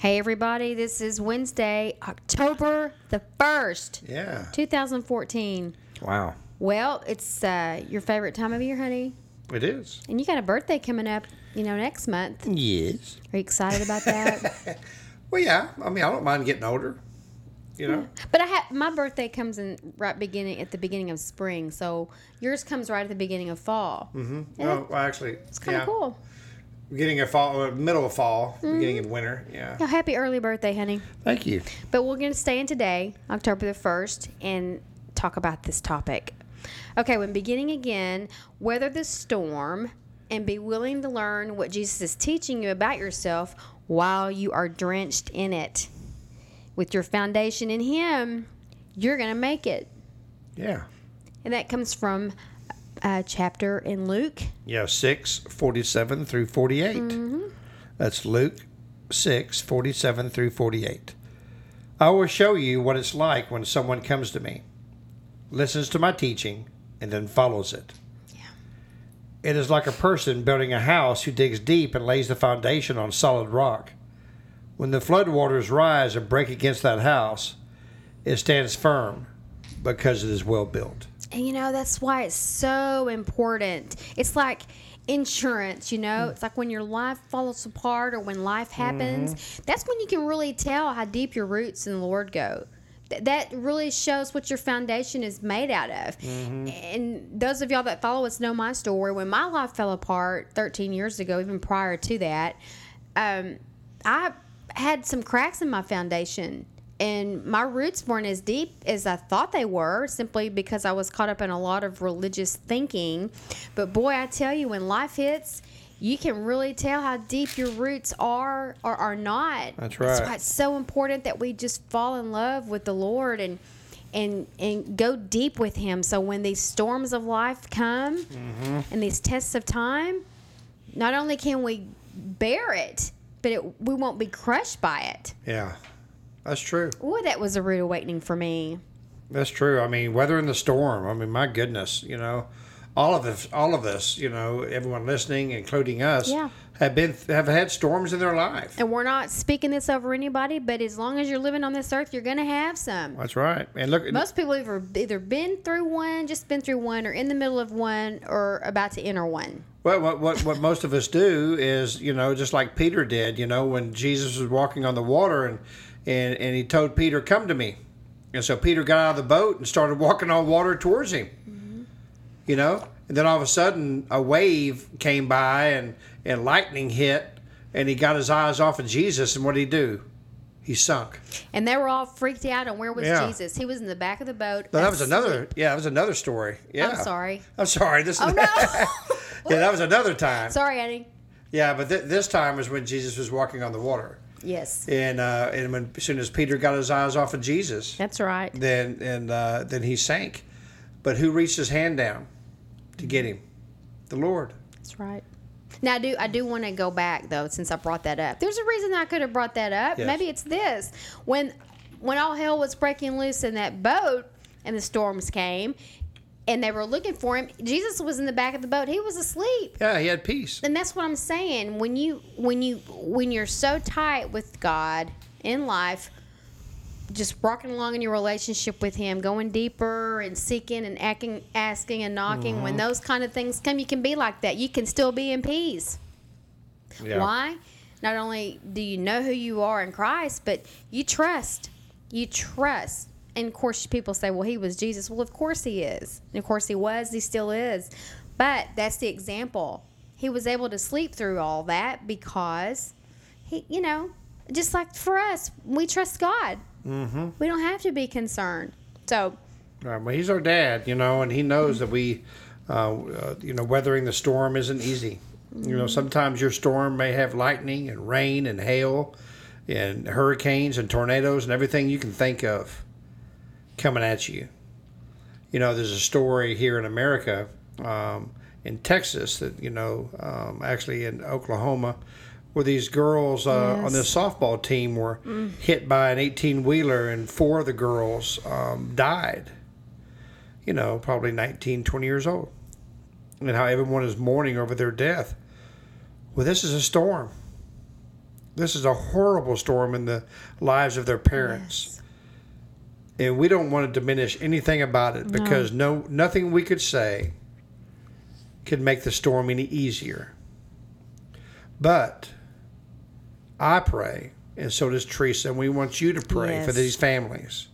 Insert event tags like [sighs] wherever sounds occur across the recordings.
Hey, everybody, this is Wednesday, October the 1st, Yeah. 2014. Wow. Well, it's uh, your favorite time of year, honey. It is. And you got a birthday coming up, you know, next month. Yes. Are you excited about that? [laughs] Well, yeah. I mean, I don't mind getting older. You know. but I have my birthday comes in right beginning at the beginning of spring, so yours comes right at the beginning of fall. Mm-hmm. Well, well, actually, It's kind of yeah. cool. Beginning of fall, middle of fall, beginning of winter. Yeah. Well, happy early birthday, honey. Thank you. But we're going to stay in today, October the 1st, and talk about this topic. Okay, when beginning again, weather the storm and be willing to learn what Jesus is teaching you about yourself while you are drenched in it. With your foundation in Him, you're going to make it. Yeah. And that comes from a chapter in Luke. Yeah. Six forty-seven through 48 Mm-hmm. That's Luke six forty-seven through forty-eight. I will show you what it's like when someone comes to me, listens to my teaching, and then follows it. Yeah. It is like a person building a house who digs deep and lays the foundation on solid rock. When the floodwaters rise and break against that house, it stands firm because it is well built. And you know, that's why it's so important. It's like insurance, you know? Mm. It's like when your life falls apart or when life happens, mm-hmm. that's when you can really tell how deep your roots in the Lord go. Th- That really shows what your foundation is made out of. Mm-hmm. And those of y'all that follow us know my story. When my life fell apart 13 years ago, even prior to that, um, I had some cracks in my foundation and my roots weren't as deep as I thought they were simply because I was caught up in a lot of religious thinking. But boy, I tell you, when life hits, you can really tell how deep your roots are or are not. That's right. That's why it's so important that we just fall in love with the Lord and and and go deep with Him. So when these storms of life come Mm-hmm. and these tests of time, not only can we bear it, but it, we won't be crushed by it. Yeah, that's true. Boy, that was a rude awakening for me. That's true. I mean, weathering the storm. I mean, my goodness, you know, all of us, all of us, you know, everyone listening, including us, Yeah. have been have had storms in their life. And we're not speaking this over anybody, but as long as you're living on this earth, you're going to have some. That's right. And look, Most people have either, either been through one, just been through one, or in the middle of one, or about to enter one. Well, what, what what most of us do is, you know, just like Peter did, you know, when Jesus was walking on the water and and and he told Peter, "Come to me," and so Peter got out of the boat and started walking on water towards him. You know, and then all of a sudden a wave came by and and lightning hit, and he got his eyes off of Jesus, and what did he do? He sunk. And they were all freaked out And where was Yeah. Jesus. He was in the back of the boat. No, that was another. Yeah, that was another story. Yeah, I'm sorry. I'm sorry. This Oh, is no. [laughs] yeah, that was another time. sorry, Eddie. Yeah, but th- this time was when Jesus was walking on the water. Yes, and uh, and when as soon as Peter got his eyes off of Jesus, that's right. then and uh, then he sank. But who reached his hand down to get him? The Lord. That's right. Now, I do I do want to go back though, since I brought that up. There's a reason I could have brought that up. Yes. Maybe it's this: when when all hell was breaking loose in that boat and the storms came, and they were looking for him, Jesus was in the back of the boat. He was asleep. Yeah, he had peace. And that's what I'm saying. When you when you when you're so tight with God in life, just walking along in your relationship with Him, going deeper and seeking and acting, asking and knocking. When mm-hmm. those kind of things come, you can be like that. You can still be in peace. Yeah. Why? Not only do you know who you are in Christ, but you trust. You trust. And of course, people say, well, he was Jesus. Well, of course he is. And of course he was. He still is. But that's the example. He was able to sleep through all that because he, you know, just like for us, we trust God. Mm-hmm. We don't have to be concerned. So, Right, well, he's our dad, you know, and he knows that we, uh, uh, you know, weathering the storm isn't easy. You know, sometimes your storm may have lightning and rain and hail and hurricanes and tornadoes and everything you can think of coming at you. You know, there's a story here in America, um, in Texas, that, you know, um, actually in Oklahoma, where these girls uh, on this softball team were hit by an 18 wheeler and four of the girls um, died. You know, probably 19, 20 years old. And how everyone is mourning over their death. Well, this is a storm. This is a horrible storm in the lives of their parents. And we don't want to diminish anything about it because no nothing we could say could make the storm any easier. But I pray, and so does Teresa, and we want you to pray for these families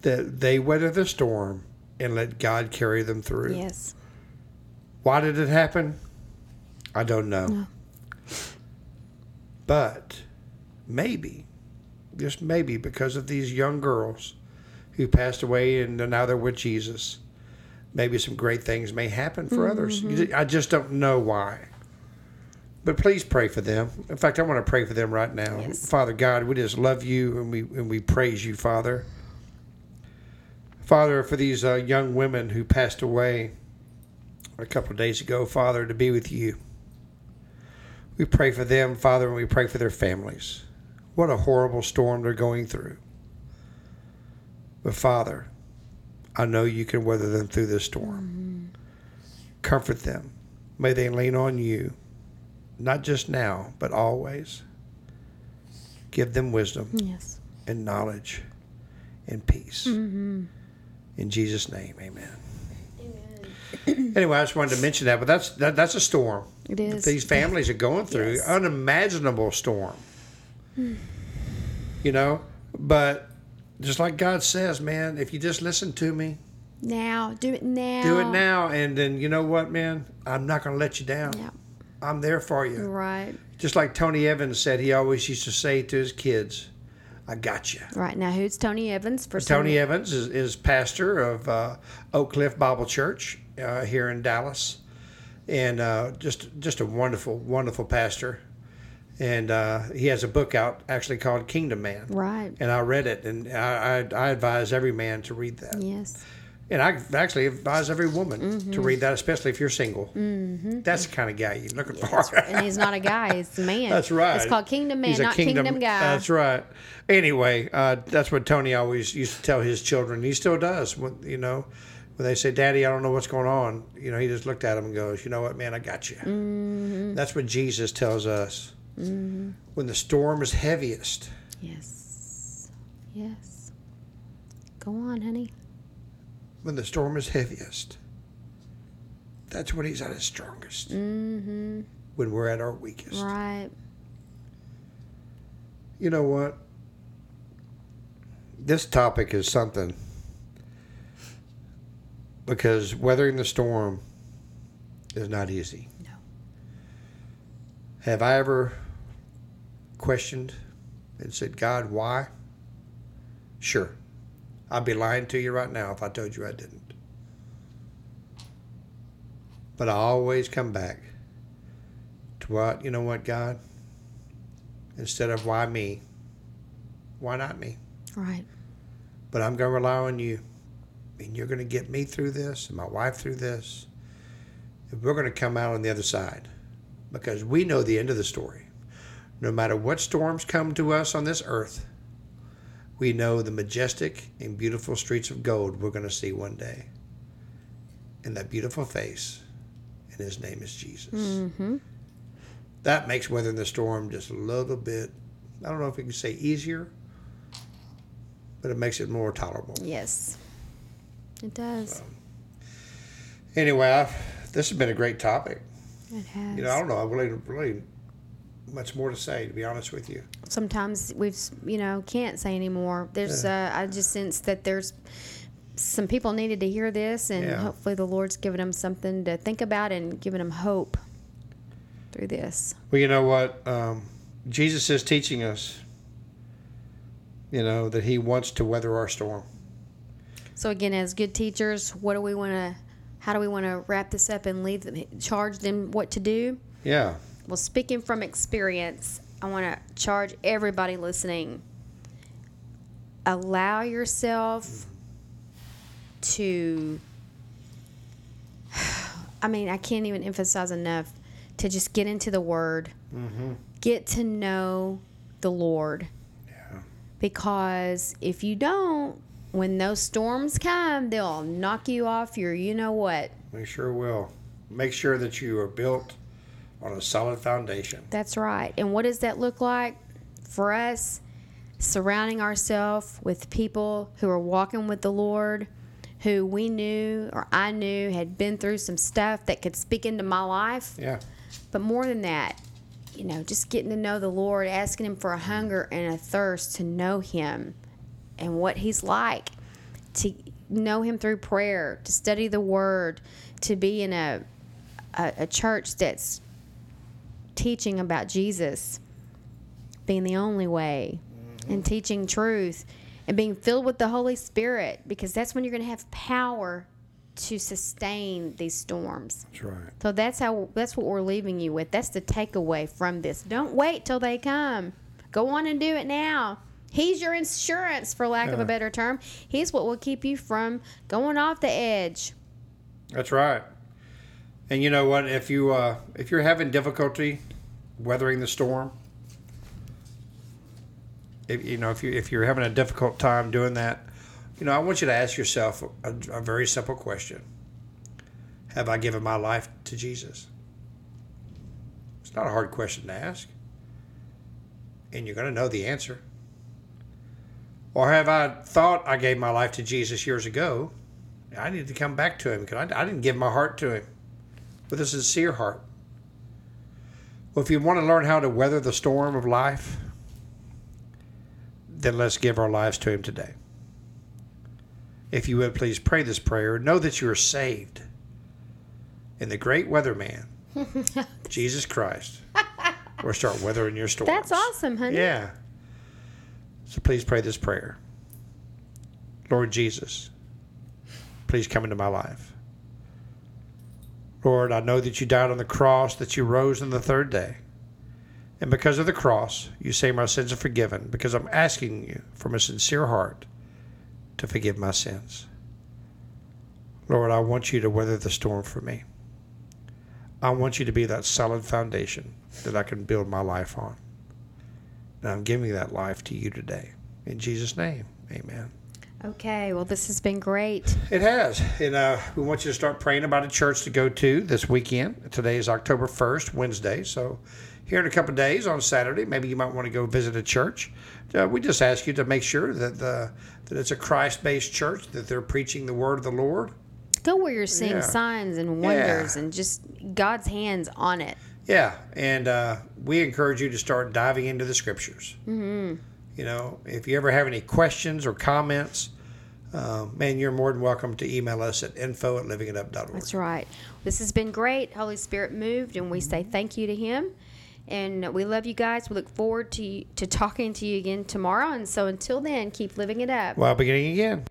that they weather the storm and let God carry them through. Yes. Why did it happen? I don't know. But maybe, just maybe, because of these young girls who passed away and now they're with Jesus, maybe some great things may happen for others. You ju- I just don't know why. But please pray for them. In fact, I want to pray for them right now. Yes. Father God, we just love you and we and we praise you, Father. Father, for these uh, young women who passed away a couple of days ago, Father, to be with you. We pray for them, Father, and we pray for their families. What a horrible storm they're going through. But Father, I know you can weather them through this storm. Mm-hmm. Comfort them. May they lean on you, not just now, but always. Give them wisdom Yes. and knowledge and peace. Mm-hmm. In Jesus' name, amen. Anyway, I just wanted to mention that, but that's that, that's a storm. It is. These families are going through Yes. unimaginable storm. You know, but just like God says, man, if you just listen to me, Now. Do it now. do it now, and then you know what, man, I'm not going to let you down. Yeah. I'm there for you. Right. Just like Tony Evans said, he always used to say to his kids, "I got you." Right. Now, who's Tony Evans for Tony some- Evans is, is pastor of uh, Oak Cliff Bible Church uh, here in Dallas, and uh, just just a wonderful, wonderful pastor. And uh, he has a book out actually called Kingdom Man. Right. And I read it, and I, I, I advise every man to read that. Yes. And I actually advise every woman Mm-hmm. to read that, especially if you're single. Mm-hmm. That's the kind of guy you're looking for. And he's not a guy; he's a man. That's right. It's called Kingdom Man, He's not Kingdom, Guy. That's right. Anyway, uh, that's what Tony always used to tell his children. He still does. When you know, when they say, "Daddy, I don't know what's going on," you know, he just looked at them and goes, "You know what, man? I got you." Mm-hmm. That's what Jesus tells us. When the storm is heaviest, Yes. Yes. Go on, honey. when the storm is heaviest, that's when he's at his strongest. Mm-hmm. When we're at our weakest. Right. You know what? This topic is something because weathering the storm is not easy. No. Have I ever questioned and said, God, why? Sure. I'd be lying to you right now if I told you I didn't. But I always come back to what, you know what, God? Instead of why me, why not me? Right. But I'm going to rely on you. And you're going to get me through this and my wife through this. And we're going to come out on the other side because we know the end of the story. No matter what storms come to us on this earth, we know the majestic and beautiful streets of gold we're going to see one day. And that beautiful face, and his name is Jesus. Mm-hmm. That makes weathering the storm just a little bit, I don't know if you can say easier, but it makes it more tolerable. Yes. It does. Anyway, I, this has been a great topic. It has. You know, I don't know. I really, really much more to say, to be honest with you. Sometimes we've, you know, can't say anymore. There's, uh, I just sense that there's some people needed to hear this, and Yeah. hopefully the Lord's given them something to think about and giving them hope through this. Well, you know what? Um, Jesus is teaching us, you know, that he wants to weather our storm. So again, as good teachers, what do we want to how do we want to wrap this up and leave them, charge them what to do? Yeah. Well, speaking from experience, I want to charge everybody listening allow yourself to, [sighs] I mean, I can't even emphasize enough to just get into the Word, mm-hmm. get to know the Lord. Because if you don't, when those storms come, they'll knock you off your you know what. They sure will. Make sure that you are built on a solid foundation. That's right. And what does that look like for us? Surrounding ourselves with people who are walking with the Lord, who we knew or I knew had been through some stuff that could speak into my life. Yeah. But more than that, you know, just getting to know the Lord, asking Him for a hunger and a thirst to know Him and what He's like, to know Him through prayer, to study the Word, to be in a, a, a church that's teaching about Jesus being the only way and mm-hmm. teaching truth and being filled with the Holy Spirit because that's when you're going to have power to sustain these storms. That's right. So that's how that's what we're leaving you with. That's the takeaway from this. Don't wait till they come. Go on and do it now. He's your insurance for lack of a better term. He's what will keep you from going off the edge. That's right. And you know what? If you uh, if you're having difficulty weathering the storm, if you know if you if you're having a difficult time doing that, you know I want you to ask yourself a, a very simple question: Have I given my life to Jesus? It's not a hard question to ask, and you're going to know the answer. Or have I thought I gave my life to Jesus years ago? I need to come back to him because I, I didn't give my heart to him with a sincere heart. Well, if you want to learn how to weather the storm of life, then let's give our lives to him today. If you would please pray this prayer, know that you are saved in the great weatherman, [laughs] Jesus Christ, or start weathering your storms. That's awesome, honey. Yeah. So please pray this prayer. Lord Jesus, please come into my life. Lord, I know that you died on the cross, that you rose on the third day. And because of the cross, you say my sins are forgiven because I'm asking you from a sincere heart to forgive my sins. Lord, I want you to weather the storm for me. I want you to be that solid foundation that I can build my life on. And I'm giving that life to you today. In Jesus' name, amen. Okay, well, this has been great. It has. And uh, we want you to start praying about a church to go to this weekend. Today is October 1st, Wednesday. So, here in a couple of days on Saturday, maybe you might want to go visit a church. Uh, we just ask you to make sure that, the, that it's a Christ based church, that they're preaching the word of the Lord. Go where you're seeing Yeah. signs and wonders and just God's hands on it. Yeah, and uh, we encourage you to start diving into the scriptures. Mm-hmm. You know, if you ever have any questions or comments, uh, man, you're more than welcome to email us at info at livingitup.org. That's right. This has been great. Holy Spirit moved, and we say thank you to Him. And we love you guys. We look forward to to talking to you again tomorrow. And so until then, keep living it up. Well, beginning again.